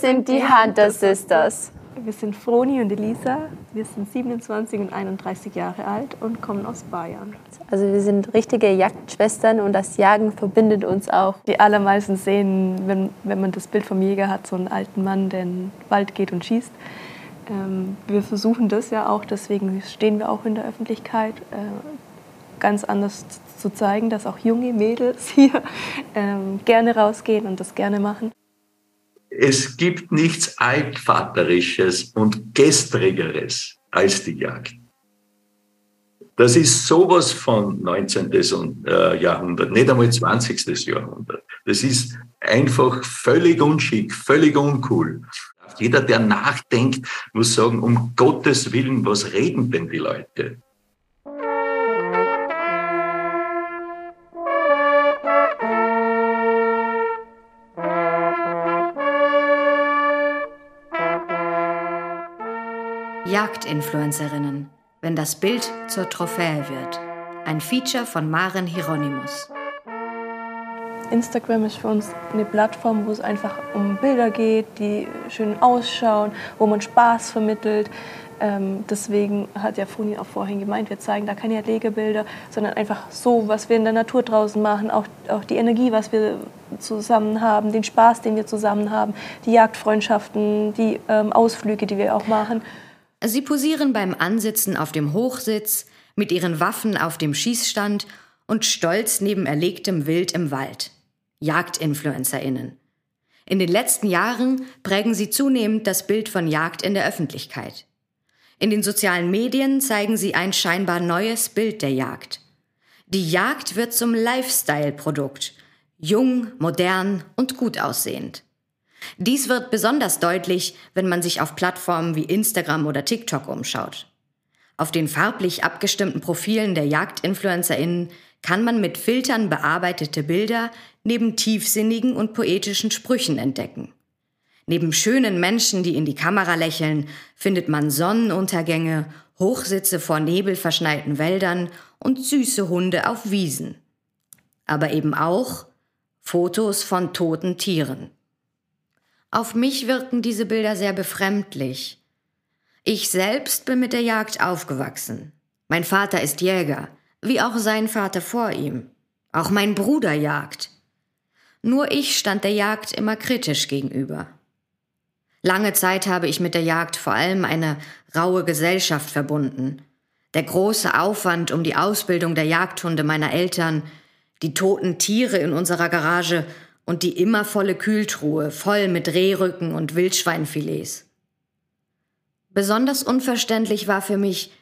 Wir sind die Hunter Sisters. Wir sind Froni und Elisa. Wir sind 27 und 31 Jahre alt und kommen aus Bayern. Also wir sind richtige Jagdschwestern und das Jagen verbindet uns auch. Die allermeisten sehen, wenn, wenn man das Bild vom Jäger hat, so einen alten Mann, der in den Wald geht und schießt. Ähm, wir versuchen das ja auch, deswegen stehen wir auch in der Öffentlichkeit, äh, ganz anders zu zeigen, dass auch junge Mädels hier ähm, gerne rausgehen und das gerne machen. Es gibt nichts Altvaterisches und Gestrigeres als die Jagd. Das ist sowas von 19. Äh, Jahrhundert, nicht einmal 20. Jahrhundert. Das ist einfach völlig unschick, völlig uncool. Jeder, der nachdenkt, muss sagen, um Gottes Willen, was reden denn die Leute? Jagdinfluencerinnen, wenn das Bild zur Trophäe wird. Ein Feature von Maren Hieronymus. Instagram ist für uns eine Plattform, wo es einfach um Bilder geht, die schön ausschauen, wo man Spaß vermittelt. Ähm, deswegen hat ja Funi auch vorhin gemeint, wir zeigen da keine Legebilder, sondern einfach so, was wir in der Natur draußen machen, auch, auch die Energie, was wir zusammen haben, den Spaß, den wir zusammen haben, die Jagdfreundschaften, die ähm, Ausflüge, die wir auch machen. Sie posieren beim Ansitzen auf dem Hochsitz, mit ihren Waffen auf dem Schießstand und stolz neben erlegtem Wild im Wald. Jagdinfluencerinnen. In den letzten Jahren prägen sie zunehmend das Bild von Jagd in der Öffentlichkeit. In den sozialen Medien zeigen sie ein scheinbar neues Bild der Jagd. Die Jagd wird zum Lifestyle-Produkt. Jung, modern und gut aussehend. Dies wird besonders deutlich, wenn man sich auf Plattformen wie Instagram oder TikTok umschaut. Auf den farblich abgestimmten Profilen der Jagdinfluencerinnen kann man mit Filtern bearbeitete Bilder neben tiefsinnigen und poetischen Sprüchen entdecken. Neben schönen Menschen, die in die Kamera lächeln, findet man Sonnenuntergänge, Hochsitze vor nebelverschneiten Wäldern und süße Hunde auf Wiesen. Aber eben auch Fotos von toten Tieren. Auf mich wirken diese Bilder sehr befremdlich. Ich selbst bin mit der Jagd aufgewachsen. Mein Vater ist Jäger, wie auch sein Vater vor ihm. Auch mein Bruder jagt. Nur ich stand der Jagd immer kritisch gegenüber. Lange Zeit habe ich mit der Jagd vor allem eine raue Gesellschaft verbunden. Der große Aufwand um die Ausbildung der Jagdhunde meiner Eltern, die toten Tiere in unserer Garage und die immer volle Kühltruhe voll mit Rehrücken und Wildschweinfilets. Besonders unverständlich war für mich,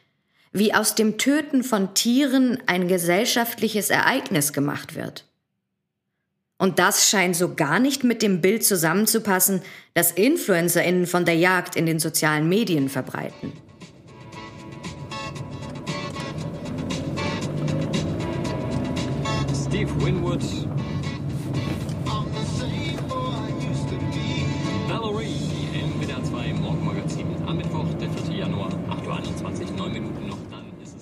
wie aus dem Töten von Tieren ein gesellschaftliches Ereignis gemacht wird. Und das scheint so gar nicht mit dem Bild zusammenzupassen, das Influencerinnen von der Jagd in den sozialen Medien verbreiten. Steve Winwood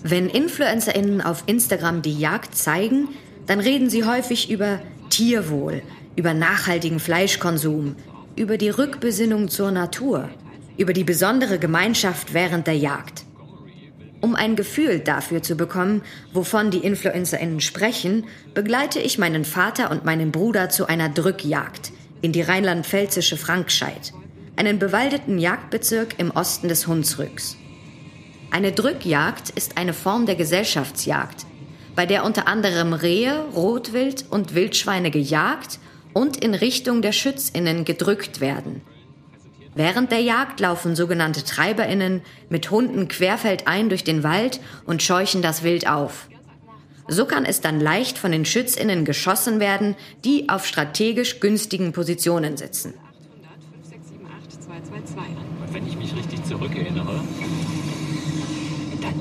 Wenn InfluencerInnen auf Instagram die Jagd zeigen, dann reden sie häufig über Tierwohl, über nachhaltigen Fleischkonsum, über die Rückbesinnung zur Natur, über die besondere Gemeinschaft während der Jagd. Um ein Gefühl dafür zu bekommen, wovon die InfluencerInnen sprechen, begleite ich meinen Vater und meinen Bruder zu einer Drückjagd in die rheinland-pfälzische Frankscheid, einen bewaldeten Jagdbezirk im Osten des Hunsrücks. Eine Drückjagd ist eine Form der Gesellschaftsjagd, bei der unter anderem Rehe, Rotwild und Wildschweine gejagt und in Richtung der Schützinnen gedrückt werden. Während der Jagd laufen sogenannte Treiberinnen mit Hunden querfeldein durch den Wald und scheuchen das Wild auf. So kann es dann leicht von den Schützinnen geschossen werden, die auf strategisch günstigen Positionen sitzen. Und wenn ich mich richtig zurückerinnere,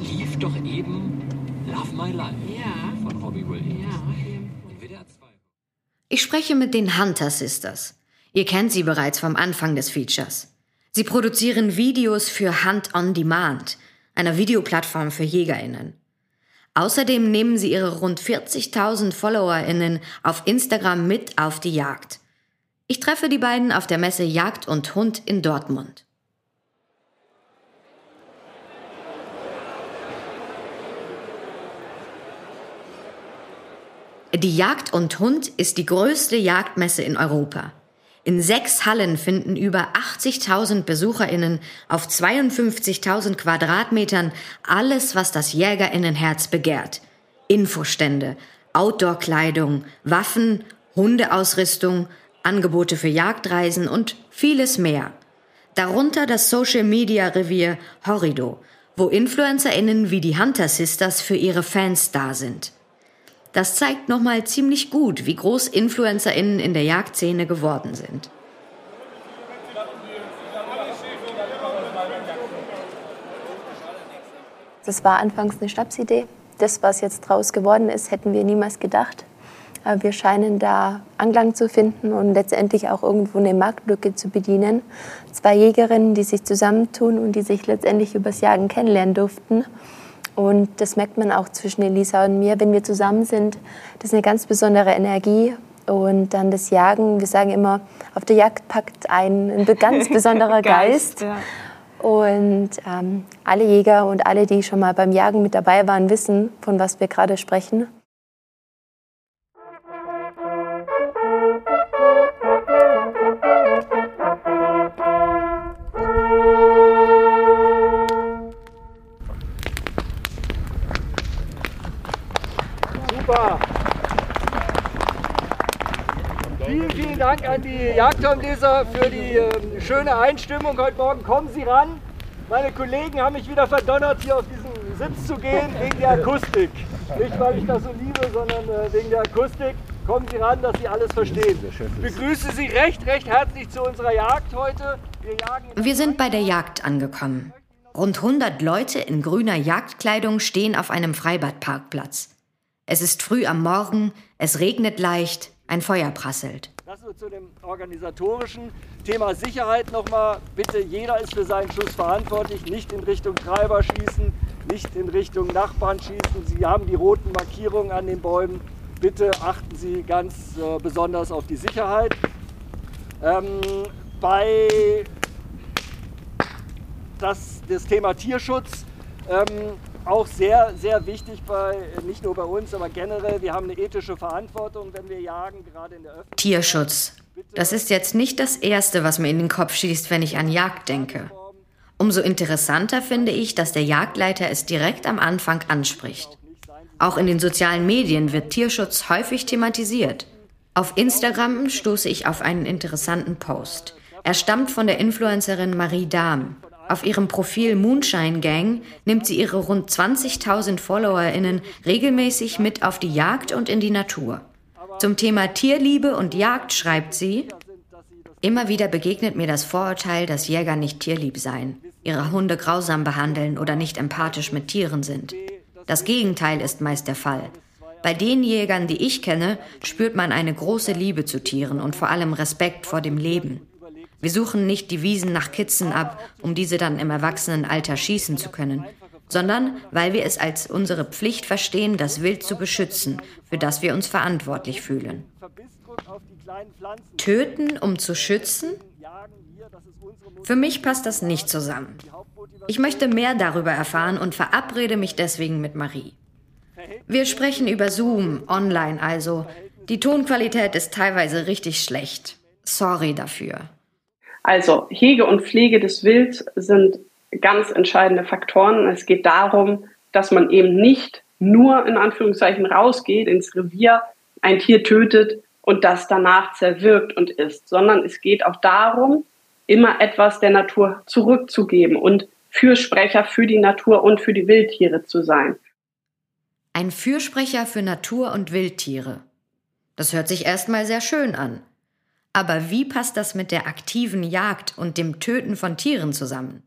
lief doch eben Love My Life ja. von Robbie Williams. Ja. Ich spreche mit den Hunter Sisters. Ihr kennt sie bereits vom Anfang des Features. Sie produzieren Videos für Hunt on Demand, einer Videoplattform für JägerInnen. Außerdem nehmen sie ihre rund 40.000 FollowerInnen auf Instagram mit auf die Jagd. Ich treffe die beiden auf der Messe Jagd und Hund in Dortmund. Die Jagd und Hund ist die größte Jagdmesse in Europa. In sechs Hallen finden über 80.000 BesucherInnen auf 52.000 Quadratmetern alles, was das JägerInnenherz begehrt. Infostände, Outdoor-Kleidung, Waffen, Hundeausrüstung, Angebote für Jagdreisen und vieles mehr. Darunter das Social-Media-Revier Horrido, wo InfluencerInnen wie die Hunter Sisters für ihre Fans da sind. Das zeigt nochmal ziemlich gut, wie groß InfluencerInnen in der Jagdszene geworden sind. Das war anfangs eine Schnapsidee. Das, was jetzt draus geworden ist, hätten wir niemals gedacht. Aber wir scheinen da Anklang zu finden und letztendlich auch irgendwo eine Marktlücke zu bedienen. Zwei Jägerinnen, die sich zusammentun und die sich letztendlich übers Jagen kennenlernen durften und das merkt man auch zwischen Elisa und mir, wenn wir zusammen sind. Das ist eine ganz besondere Energie. Und dann das Jagen, wir sagen immer, auf der Jagd packt ein, ein ganz besonderer Geist. Geist. Ja. Und ähm, alle Jäger und alle, die schon mal beim Jagen mit dabei waren, wissen, von was wir gerade sprechen. Jagdhornleser für die äh, schöne Einstimmung heute Morgen. Kommen Sie ran. Meine Kollegen haben mich wieder verdonnert, hier auf diesen Sitz zu gehen, wegen der Akustik. Nicht, weil ich das so liebe, sondern äh, wegen der Akustik. Kommen Sie ran, dass Sie alles verstehen. Ich begrüße Sie recht, recht herzlich zu unserer Jagd heute. Wir, Wir sind bei der Jagd angekommen. Rund 100 Leute in grüner Jagdkleidung stehen auf einem Freibadparkplatz. Es ist früh am Morgen, es regnet leicht, ein Feuer prasselt. Das nur zu dem organisatorischen Thema Sicherheit nochmal. Bitte, jeder ist für seinen Schuss verantwortlich. Nicht in Richtung Treiber schießen, nicht in Richtung Nachbarn schießen. Sie haben die roten Markierungen an den Bäumen. Bitte achten Sie ganz äh, besonders auf die Sicherheit. Ähm, bei das, das Thema Tierschutz ähm, auch sehr, sehr wichtig, bei, nicht nur bei uns, aber generell. Wir haben eine ethische Verantwortung, wenn wir jagen, gerade in der Öffentlichkeit. Tierschutz. Das ist jetzt nicht das Erste, was mir in den Kopf schießt, wenn ich an Jagd denke. Umso interessanter finde ich, dass der Jagdleiter es direkt am Anfang anspricht. Auch in den sozialen Medien wird Tierschutz häufig thematisiert. Auf Instagram stoße ich auf einen interessanten Post. Er stammt von der Influencerin Marie Dahm. Auf ihrem Profil Moonshine Gang nimmt sie ihre rund 20.000 FollowerInnen regelmäßig mit auf die Jagd und in die Natur. Zum Thema Tierliebe und Jagd schreibt sie, Immer wieder begegnet mir das Vorurteil, dass Jäger nicht tierlieb seien, ihre Hunde grausam behandeln oder nicht empathisch mit Tieren sind. Das Gegenteil ist meist der Fall. Bei den Jägern, die ich kenne, spürt man eine große Liebe zu Tieren und vor allem Respekt vor dem Leben. Wir suchen nicht die Wiesen nach Kitzen ab, um diese dann im Erwachsenenalter schießen zu können, sondern weil wir es als unsere Pflicht verstehen, das Wild zu beschützen, für das wir uns verantwortlich fühlen. Töten, um zu schützen? Für mich passt das nicht zusammen. Ich möchte mehr darüber erfahren und verabrede mich deswegen mit Marie. Wir sprechen über Zoom, online also. Die Tonqualität ist teilweise richtig schlecht. Sorry dafür. Also Hege und Pflege des Wilds sind ganz entscheidende Faktoren. Es geht darum, dass man eben nicht nur in Anführungszeichen rausgeht ins Revier, ein Tier tötet und das danach zerwirkt und isst, sondern es geht auch darum, immer etwas der Natur zurückzugeben und Fürsprecher für die Natur und für die Wildtiere zu sein. Ein Fürsprecher für Natur und Wildtiere. Das hört sich erstmal sehr schön an. Aber wie passt das mit der aktiven Jagd und dem Töten von Tieren zusammen?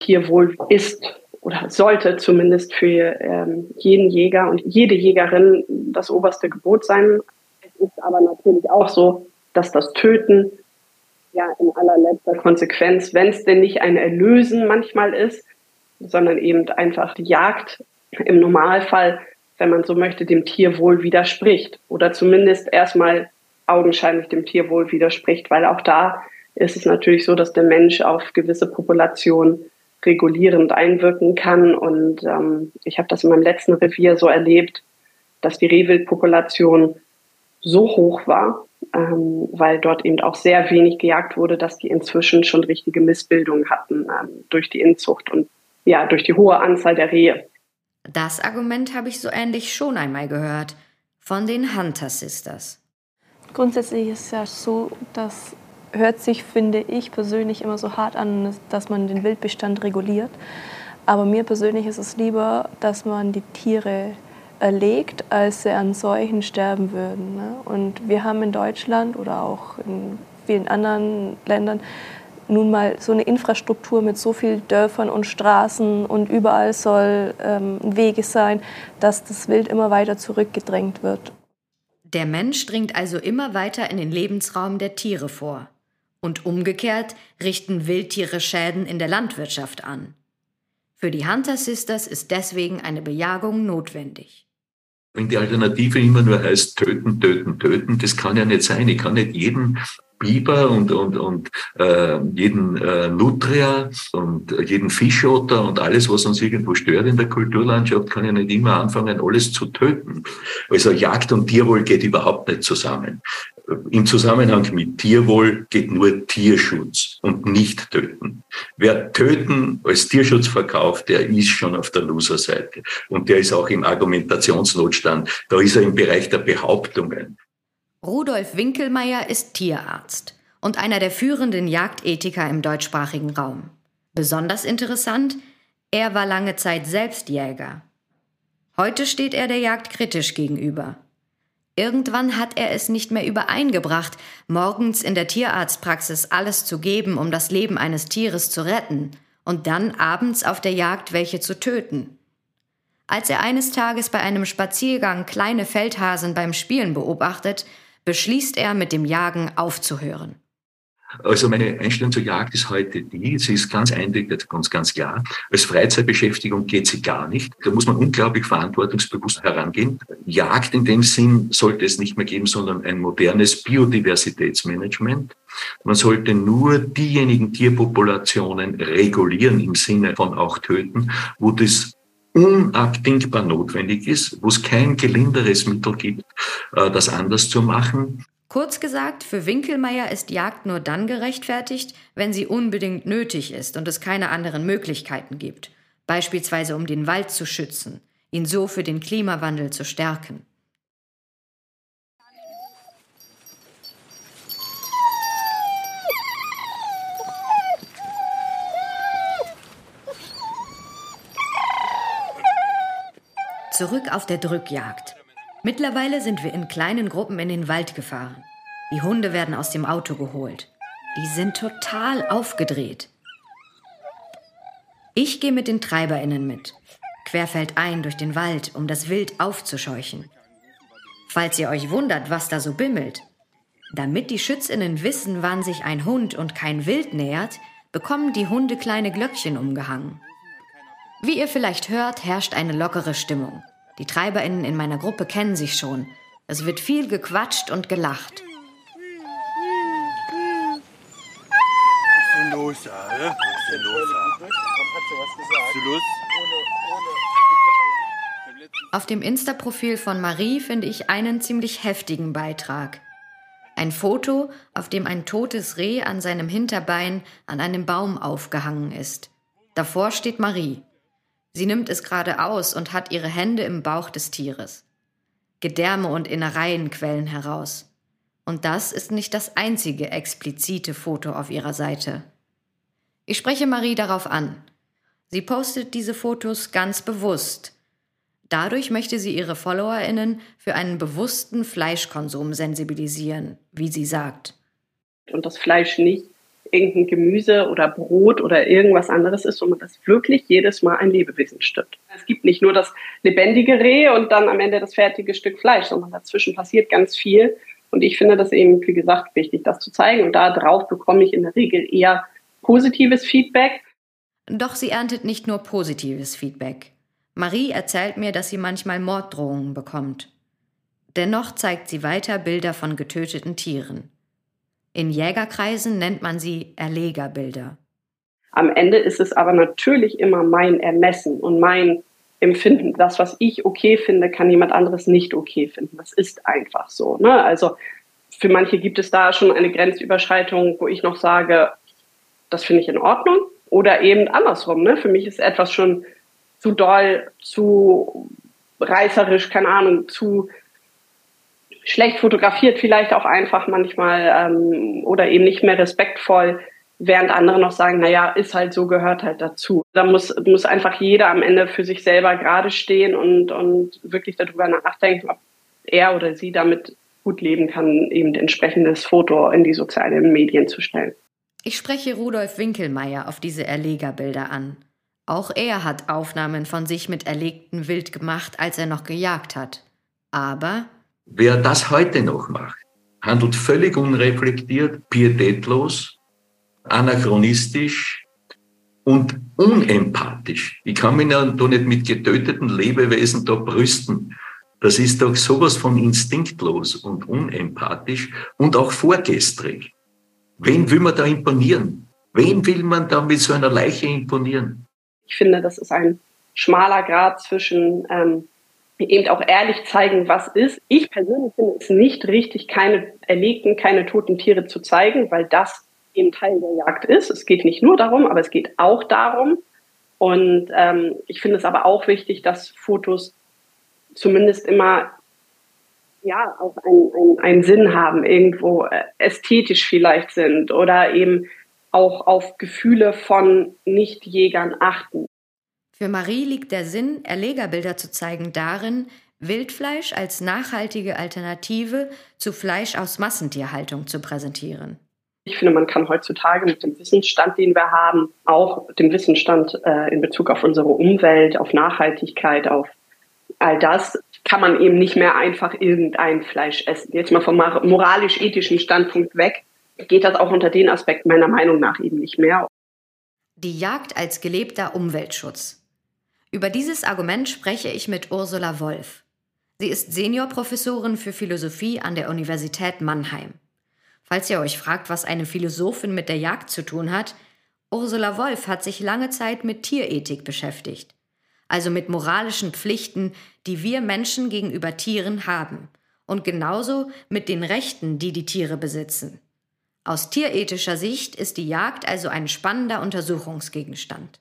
Tierwohl ist oder sollte zumindest für ähm, jeden Jäger und jede Jägerin das oberste Gebot sein. Es ist aber natürlich auch so, dass das Töten ja in allerletzter Konsequenz, wenn es denn nicht ein Erlösen manchmal ist, sondern eben einfach die Jagd im Normalfall, wenn man so möchte, dem Tierwohl widerspricht oder zumindest erstmal augenscheinlich dem Tierwohl widerspricht, weil auch da ist es natürlich so, dass der Mensch auf gewisse Populationen regulierend einwirken kann. Und ähm, ich habe das in meinem letzten Revier so erlebt, dass die Rehwildpopulation so hoch war, ähm, weil dort eben auch sehr wenig gejagt wurde, dass die inzwischen schon richtige Missbildungen hatten ähm, durch die Inzucht und ja, durch die hohe Anzahl der Rehe. Das Argument habe ich so ähnlich schon einmal gehört von den Hunter Sisters. Grundsätzlich ist es ja so, dass hört sich, finde ich persönlich, immer so hart an, dass man den Wildbestand reguliert. Aber mir persönlich ist es lieber, dass man die Tiere erlegt, als sie an Seuchen sterben würden. Ne? Und wir haben in Deutschland oder auch in vielen anderen Ländern nun mal so eine Infrastruktur mit so vielen Dörfern und Straßen und überall soll ähm, Wege sein, dass das Wild immer weiter zurückgedrängt wird. Der Mensch dringt also immer weiter in den Lebensraum der Tiere vor. Und umgekehrt richten Wildtiere Schäden in der Landwirtschaft an. Für die Hunter Sisters ist deswegen eine Bejagung notwendig. Wenn die Alternative immer nur heißt, töten, töten, töten, das kann ja nicht sein. Ich kann nicht jeden Biber und, und, und äh, jeden äh, Nutria und jeden Fischotter und alles, was uns irgendwo stört in der Kulturlandschaft, kann ja nicht immer anfangen, alles zu töten. Also Jagd und Tierwohl geht überhaupt nicht zusammen. Im Zusammenhang mit Tierwohl geht nur Tierschutz und nicht töten. Wer töten als Tierschutz verkauft, der ist schon auf der Loser-Seite. Und der ist auch im Argumentationsnotstand. Da ist er im Bereich der Behauptungen. Rudolf Winkelmeier ist Tierarzt und einer der führenden Jagdethiker im deutschsprachigen Raum. Besonders interessant, er war lange Zeit selbst Jäger. Heute steht er der Jagd kritisch gegenüber. Irgendwann hat er es nicht mehr übereingebracht, morgens in der Tierarztpraxis alles zu geben, um das Leben eines Tieres zu retten, und dann abends auf der Jagd welche zu töten. Als er eines Tages bei einem Spaziergang kleine Feldhasen beim Spielen beobachtet, beschließt er, mit dem Jagen aufzuhören. Also meine Einstellung zur Jagd ist heute die, sie ist ganz eindeutig, ganz, ganz klar. Als Freizeitbeschäftigung geht sie gar nicht. Da muss man unglaublich verantwortungsbewusst herangehen. Jagd in dem Sinn sollte es nicht mehr geben, sondern ein modernes Biodiversitätsmanagement. Man sollte nur diejenigen Tierpopulationen regulieren im Sinne von auch töten, wo das unabdingbar notwendig ist, wo es kein gelinderes Mittel gibt, äh, das anders zu machen. Kurz gesagt, für Winkelmeier ist Jagd nur dann gerechtfertigt, wenn sie unbedingt nötig ist und es keine anderen Möglichkeiten gibt, beispielsweise um den Wald zu schützen, ihn so für den Klimawandel zu stärken. Zurück auf der Drückjagd. Mittlerweile sind wir in kleinen Gruppen in den Wald gefahren. Die Hunde werden aus dem Auto geholt. Die sind total aufgedreht. Ich gehe mit den TreiberInnen mit, querfeldein durch den Wald, um das Wild aufzuscheuchen. Falls ihr euch wundert, was da so bimmelt, damit die SchützInnen wissen, wann sich ein Hund und kein Wild nähert, bekommen die Hunde kleine Glöckchen umgehangen. Wie ihr vielleicht hört, herrscht eine lockere Stimmung. Die TreiberInnen in meiner Gruppe kennen sich schon. Es wird viel gequatscht und gelacht. Auf dem Insta-Profil von Marie finde ich einen ziemlich heftigen Beitrag. Ein Foto, auf dem ein totes Reh an seinem Hinterbein an einem Baum aufgehangen ist. Davor steht Marie. Sie nimmt es gerade aus und hat ihre Hände im Bauch des Tieres. Gedärme und Innereien quellen heraus. Und das ist nicht das einzige explizite Foto auf ihrer Seite. Ich spreche Marie darauf an. Sie postet diese Fotos ganz bewusst. Dadurch möchte sie ihre Followerinnen für einen bewussten Fleischkonsum sensibilisieren, wie sie sagt. Und das Fleisch nicht irgendein Gemüse oder Brot oder irgendwas anderes ist, sondern dass wirklich jedes Mal ein Lebewesen stirbt. Es gibt nicht nur das lebendige Reh und dann am Ende das fertige Stück Fleisch, sondern dazwischen passiert ganz viel. Und ich finde das eben, wie gesagt, wichtig, das zu zeigen. Und darauf bekomme ich in der Regel eher positives Feedback. Doch sie erntet nicht nur positives Feedback. Marie erzählt mir, dass sie manchmal Morddrohungen bekommt. Dennoch zeigt sie weiter Bilder von getöteten Tieren. In Jägerkreisen nennt man sie Erlegerbilder. Am Ende ist es aber natürlich immer mein Ermessen und mein Empfinden. Das, was ich okay finde, kann jemand anderes nicht okay finden. Das ist einfach so. Ne? Also für manche gibt es da schon eine Grenzüberschreitung, wo ich noch sage, das finde ich in Ordnung. Oder eben andersrum. Ne? Für mich ist etwas schon zu doll, zu reißerisch, keine Ahnung, zu schlecht fotografiert vielleicht auch einfach manchmal ähm, oder eben nicht mehr respektvoll, während andere noch sagen, naja, ist halt so, gehört halt dazu. Da muss, muss einfach jeder am Ende für sich selber gerade stehen und, und wirklich darüber nachdenken, ob er oder sie damit gut leben kann, eben entsprechendes Foto in die sozialen Medien zu stellen. Ich spreche Rudolf Winkelmeier auf diese Erlegerbilder an. Auch er hat Aufnahmen von sich mit erlegtem Wild gemacht, als er noch gejagt hat. Aber wer das heute noch macht, handelt völlig unreflektiert, pietätlos, anachronistisch und unempathisch. Ich kann mich ja doch nicht mit getöteten Lebewesen da brüsten. Das ist doch sowas von instinktlos und unempathisch und auch vorgestrig. Wen will man da imponieren? Wen will man da mit so einer Leiche imponieren? Ich finde, das ist ein schmaler Grad zwischen ähm, eben auch ehrlich zeigen, was ist. Ich persönlich finde es nicht richtig, keine erlegten, keine toten Tiere zu zeigen, weil das eben Teil der Jagd ist. Es geht nicht nur darum, aber es geht auch darum. Und ähm, ich finde es aber auch wichtig, dass Fotos zumindest immer ja auch einen, einen, einen Sinn haben, irgendwo äh, ästhetisch vielleicht sind oder eben auch auf Gefühle von Nichtjägern achten. Für Marie liegt der Sinn, Erlegerbilder zu zeigen, darin, Wildfleisch als nachhaltige Alternative zu Fleisch aus Massentierhaltung zu präsentieren. Ich finde, man kann heutzutage mit dem Wissensstand, den wir haben, auch dem Wissensstand äh, in Bezug auf unsere Umwelt, auf Nachhaltigkeit, auf all das, kann man eben nicht mehr einfach irgendein Fleisch essen. Jetzt mal vom moralisch-ethischen Standpunkt weg, geht das auch unter den Aspekten meiner Meinung nach eben nicht mehr. Die Jagd als gelebter Umweltschutz. Über dieses Argument spreche ich mit Ursula Wolf. Sie ist Seniorprofessorin für Philosophie an der Universität Mannheim. Falls ihr euch fragt, was eine Philosophin mit der Jagd zu tun hat, Ursula Wolf hat sich lange Zeit mit Tierethik beschäftigt, also mit moralischen Pflichten, die wir Menschen gegenüber Tieren haben, und genauso mit den Rechten, die die Tiere besitzen. Aus tierethischer Sicht ist die Jagd also ein spannender Untersuchungsgegenstand.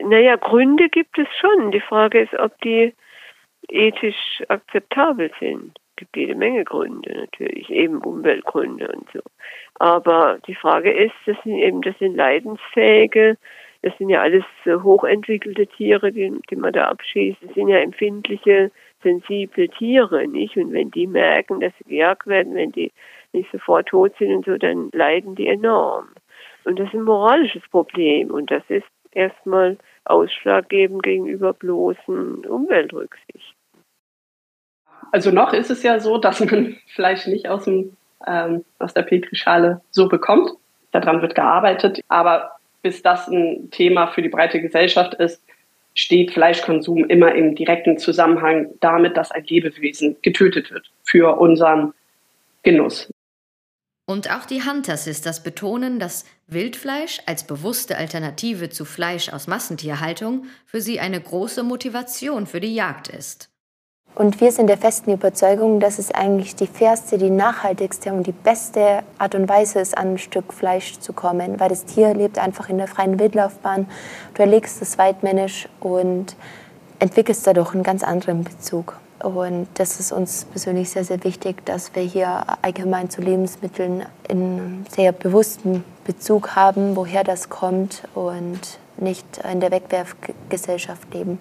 Naja, Gründe gibt es schon. Die Frage ist, ob die ethisch akzeptabel sind. Es gibt jede Menge Gründe natürlich, eben Umweltgründe und so. Aber die Frage ist, das sind eben, das sind leidensfähige, das sind ja alles hochentwickelte Tiere, die, die man da abschießt. Das sind ja empfindliche, sensible Tiere, nicht? Und wenn die merken, dass sie gejagt werden, wenn die nicht sofort tot sind und so, dann leiden die enorm. Und das ist ein moralisches Problem. Und das ist erstmal ausschlaggebend gegenüber bloßen Umweltrücksichten. Also noch ist es ja so, dass man vielleicht nicht aus, dem, ähm, aus der Petrischale so bekommt. Daran wird gearbeitet. Aber bis das ein Thema für die breite Gesellschaft ist, steht Fleischkonsum immer im direkten Zusammenhang damit, dass ein Lebewesen getötet wird für unseren Genuss. Und auch die Hunter Sisters betonen, dass Wildfleisch als bewusste Alternative zu Fleisch aus Massentierhaltung für sie eine große Motivation für die Jagd ist. Und wir sind der festen Überzeugung, dass es eigentlich die fairste, die nachhaltigste und die beste Art und Weise ist, an ein Stück Fleisch zu kommen, weil das Tier lebt einfach in der freien Wildlaufbahn. Du erlegst es weitmännisch und entwickelst dadurch einen ganz anderen Bezug. Und das ist uns persönlich sehr, sehr wichtig, dass wir hier allgemein zu Lebensmitteln in sehr bewussten Bezug haben, woher das kommt und nicht in der Wegwerfgesellschaft leben.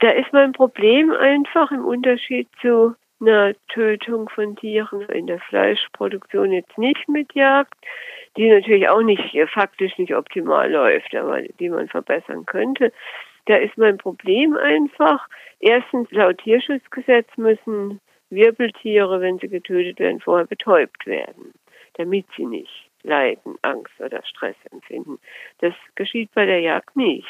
Da ist mein Problem einfach im Unterschied zu einer Tötung von Tieren in der Fleischproduktion jetzt nicht mit Jagd, die natürlich auch nicht faktisch nicht optimal läuft, aber die man verbessern könnte. Da ist mein Problem einfach. Erstens, laut Tierschutzgesetz müssen Wirbeltiere, wenn sie getötet werden, vorher betäubt werden, damit sie nicht leiden, Angst oder Stress empfinden. Das geschieht bei der Jagd nicht.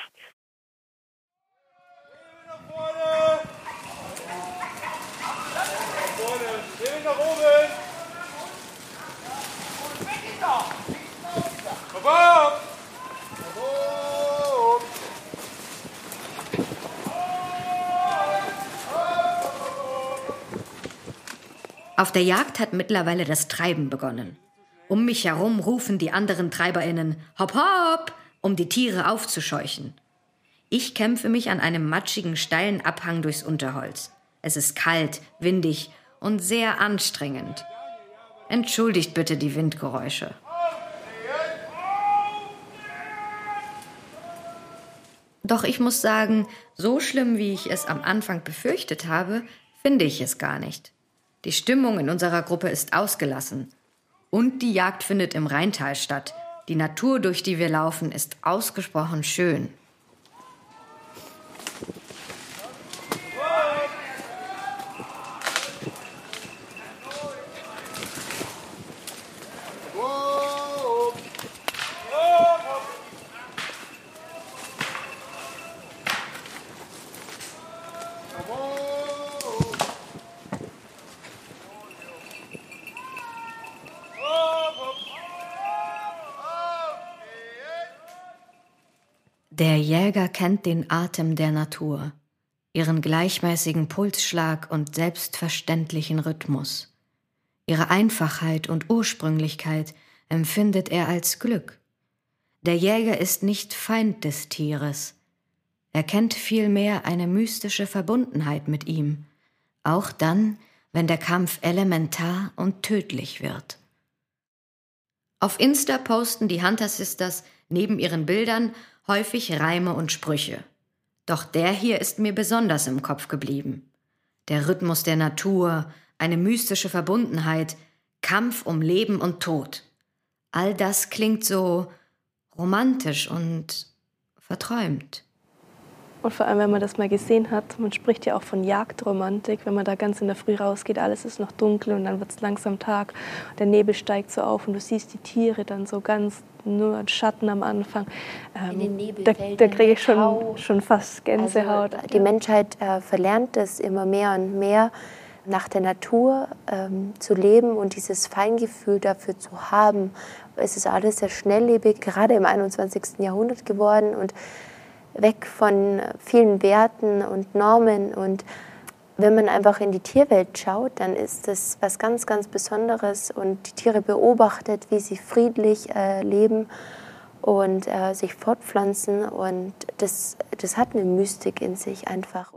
Above! Auf der Jagd hat mittlerweile das Treiben begonnen. Um mich herum rufen die anderen TreiberInnen Hopp hopp, um die Tiere aufzuscheuchen. Ich kämpfe mich an einem matschigen, steilen Abhang durchs Unterholz. Es ist kalt, windig und sehr anstrengend. Entschuldigt bitte die Windgeräusche. Doch ich muss sagen, so schlimm, wie ich es am Anfang befürchtet habe, finde ich es gar nicht. Die Stimmung in unserer Gruppe ist ausgelassen. Und die Jagd findet im Rheintal statt. Die Natur, durch die wir laufen, ist ausgesprochen schön. Der Jäger kennt den Atem der Natur, ihren gleichmäßigen Pulsschlag und selbstverständlichen Rhythmus. Ihre Einfachheit und Ursprünglichkeit empfindet er als Glück. Der Jäger ist nicht Feind des Tieres. Er kennt vielmehr eine mystische Verbundenheit mit ihm, auch dann, wenn der Kampf elementar und tödlich wird. Auf Insta posten die Hunter Sisters neben ihren Bildern häufig Reime und Sprüche. Doch der hier ist mir besonders im Kopf geblieben. Der Rhythmus der Natur, eine mystische Verbundenheit, Kampf um Leben und Tod. All das klingt so romantisch und verträumt. Und vor allem, wenn man das mal gesehen hat, man spricht ja auch von Jagdromantik, wenn man da ganz in der Früh rausgeht, alles ist noch dunkel und dann wird es langsam Tag, der Nebel steigt so auf und du siehst die Tiere dann so ganz nur Schatten am Anfang. Ähm, da, da kriege ich schon, schon fast Gänsehaut. Also die Menschheit äh, verlernt es immer mehr und mehr, nach der Natur ähm, zu leben und dieses Feingefühl dafür zu haben. Es ist alles sehr schnelllebig, gerade im 21. Jahrhundert geworden und weg von vielen Werten und Normen. Und wenn man einfach in die Tierwelt schaut, dann ist das was ganz, ganz Besonderes und die Tiere beobachtet, wie sie friedlich äh, leben und äh, sich fortpflanzen. Und das, das hat eine Mystik in sich einfach.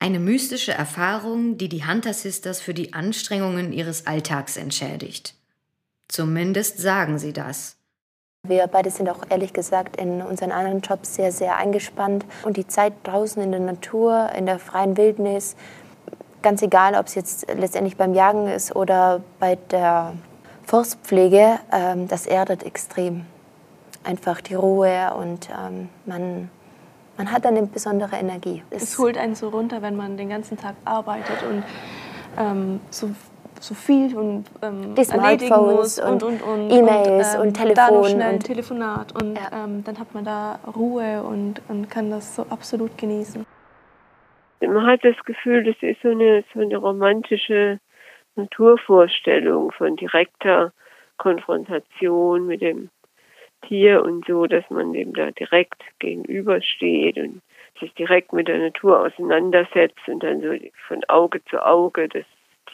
Eine mystische Erfahrung, die die Hunter Sisters für die Anstrengungen ihres Alltags entschädigt. Zumindest sagen sie das. Wir beide sind auch ehrlich gesagt in unseren anderen Jobs sehr, sehr eingespannt. Und die Zeit draußen in der Natur, in der freien Wildnis, ganz egal, ob es jetzt letztendlich beim Jagen ist oder bei der Forstpflege, ähm, das erdet extrem. Einfach die Ruhe und ähm, man, man hat eine besondere Energie. Es, es holt einen so runter, wenn man den ganzen Tag arbeitet und ähm, so so viel und ähm, erledigen muss und, und, und E-Mails und, ähm, und Telefon. Da noch schnell ein Telefonat und ja. ähm, dann hat man da Ruhe und, und kann das so absolut genießen. Man hat das Gefühl, das ist so eine, so eine romantische Naturvorstellung von direkter Konfrontation mit dem Tier und so, dass man dem da direkt gegenübersteht und sich direkt mit der Natur auseinandersetzt und dann so von Auge zu Auge das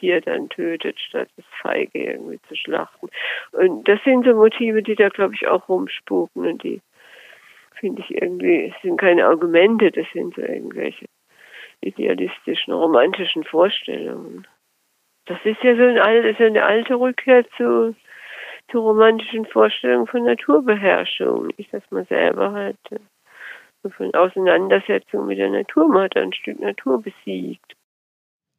Tier dann tötet, statt es feige irgendwie zu schlachten. Und das sind so Motive, die da, glaube ich, auch rumspuken und die finde ich irgendwie, sind keine Argumente, das sind so irgendwelche idealistischen, romantischen Vorstellungen. Das ist ja so, ein, so eine alte Rückkehr zu, zu romantischen Vorstellungen von Naturbeherrschung. Nicht, dass man selber halt äh, von Auseinandersetzung mit der Natur, man hat ein Stück Natur besiegt.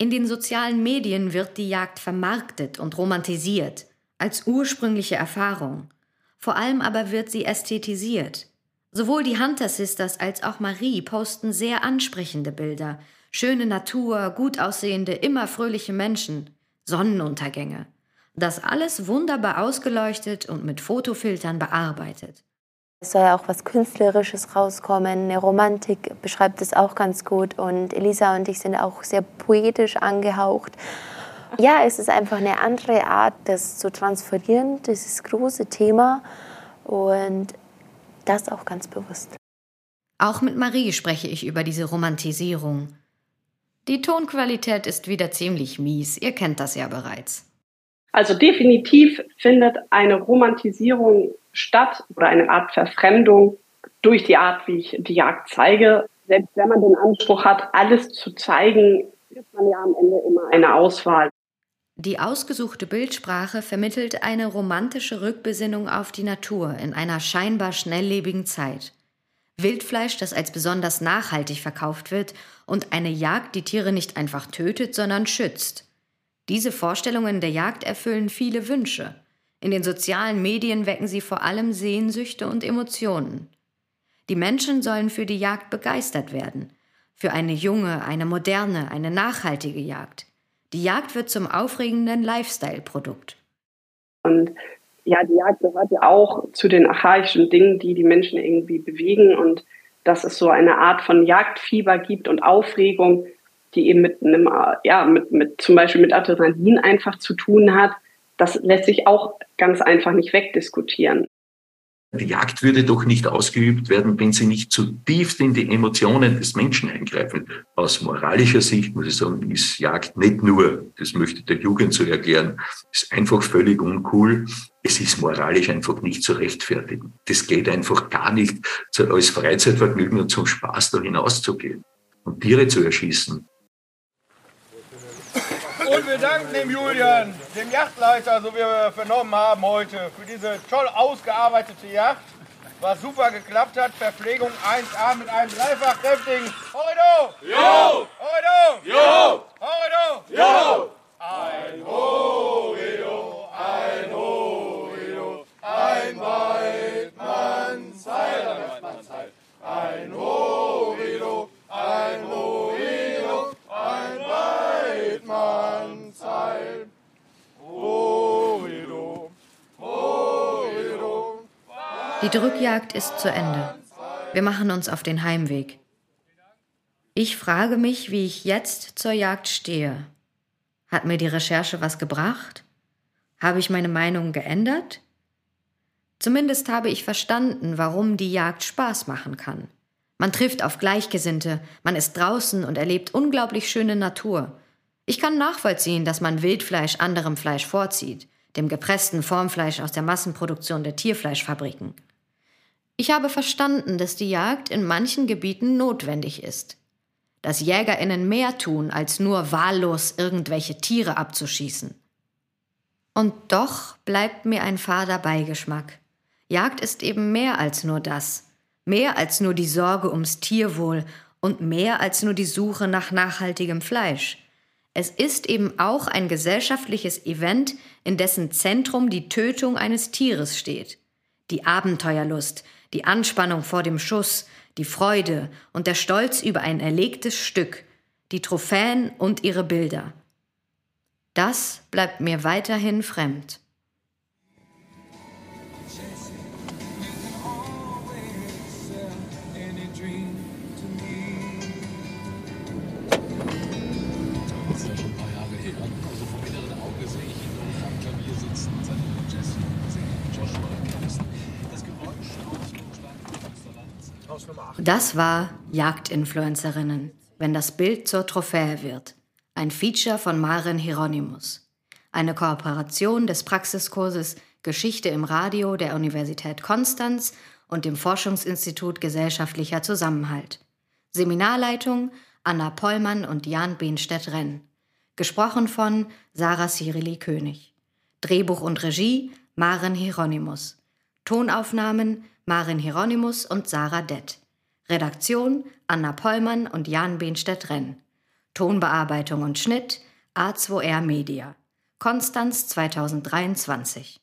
In den sozialen Medien wird die Jagd vermarktet und romantisiert, als ursprüngliche Erfahrung. Vor allem aber wird sie ästhetisiert. Sowohl die Hunter Sisters als auch Marie posten sehr ansprechende Bilder. Schöne Natur, gut aussehende, immer fröhliche Menschen, Sonnenuntergänge. Das alles wunderbar ausgeleuchtet und mit Fotofiltern bearbeitet. Es soll ja auch was Künstlerisches rauskommen. Eine Romantik beschreibt es auch ganz gut. Und Elisa und ich sind auch sehr poetisch angehaucht. Ja, es ist einfach eine andere Art, das zu transferieren, dieses große Thema. Und das auch ganz bewusst. Auch mit Marie spreche ich über diese Romantisierung. Die Tonqualität ist wieder ziemlich mies, ihr kennt das ja bereits. Also definitiv findet eine Romantisierung statt oder eine Art Verfremdung durch die Art, wie ich die Jagd zeige. Selbst wenn man den Anspruch hat, alles zu zeigen, ist man ja am Ende immer eine Auswahl. Die ausgesuchte Bildsprache vermittelt eine romantische Rückbesinnung auf die Natur in einer scheinbar schnelllebigen Zeit. Wildfleisch, das als besonders nachhaltig verkauft wird, und eine Jagd, die Tiere nicht einfach tötet, sondern schützt. Diese Vorstellungen der Jagd erfüllen viele Wünsche. In den sozialen Medien wecken sie vor allem Sehnsüchte und Emotionen. Die Menschen sollen für die Jagd begeistert werden. Für eine junge, eine moderne, eine nachhaltige Jagd. Die Jagd wird zum aufregenden Lifestyle-Produkt. Und ja, die Jagd gehört ja auch zu den archaischen Dingen, die die Menschen irgendwie bewegen und dass es so eine Art von Jagdfieber gibt und Aufregung, die eben mit einem, ja, mit, mit zum Beispiel mit Adrenalin einfach zu tun hat, das lässt sich auch ganz einfach nicht wegdiskutieren. Die Jagd würde doch nicht ausgeübt werden, wenn sie nicht zutiefst in die Emotionen des Menschen eingreifen. Aus moralischer Sicht muss ich sagen, ist Jagd nicht nur, das möchte der Jugend so erklären, ist einfach völlig uncool. Es ist moralisch einfach nicht zu rechtfertigen. Das geht einfach gar nicht, als Freizeitvergnügen und zum Spaß da hinauszugehen und Tiere zu erschießen. Danken dem Julian, dem Yachtleiter, so wie wir vernommen haben heute, für diese toll ausgearbeitete Yacht. Was super geklappt hat. Verpflegung 1A mit einem dreifach kräftigen Horrido! Jo! Horrido! Jo! Horrido! Jo! Ein Die Drückjagd ist zu Ende. Wir machen uns auf den Heimweg. Ich frage mich, wie ich jetzt zur Jagd stehe. Hat mir die Recherche was gebracht? Habe ich meine Meinung geändert? Zumindest habe ich verstanden, warum die Jagd Spaß machen kann. Man trifft auf Gleichgesinnte, man ist draußen und erlebt unglaublich schöne Natur. Ich kann nachvollziehen, dass man Wildfleisch anderem Fleisch vorzieht, dem gepressten Formfleisch aus der Massenproduktion der Tierfleischfabriken. Ich habe verstanden, dass die Jagd in manchen Gebieten notwendig ist. Dass Jägerinnen mehr tun, als nur wahllos irgendwelche Tiere abzuschießen. Und doch bleibt mir ein fader Beigeschmack. Jagd ist eben mehr als nur das. Mehr als nur die Sorge ums Tierwohl und mehr als nur die Suche nach nachhaltigem Fleisch. Es ist eben auch ein gesellschaftliches Event, in dessen Zentrum die Tötung eines Tieres steht. Die Abenteuerlust, die Anspannung vor dem Schuss, die Freude und der Stolz über ein erlegtes Stück, die Trophäen und ihre Bilder. Das bleibt mir weiterhin fremd. Das war Jagdinfluencerinnen, wenn das Bild zur Trophäe wird. Ein Feature von Maren Hieronymus. Eine Kooperation des Praxiskurses Geschichte im Radio der Universität Konstanz und dem Forschungsinstitut Gesellschaftlicher Zusammenhalt. Seminarleitung Anna Pollmann und Jan Behnstedt-Renn. Gesprochen von Sarah Cyrili König. Drehbuch und Regie Maren Hieronymus. Tonaufnahmen Maren Hieronymus und Sarah Dett. Redaktion Anna Pollmann und Jan Behnstedt-Renn. Tonbearbeitung und Schnitt A2R Media. Konstanz 2023.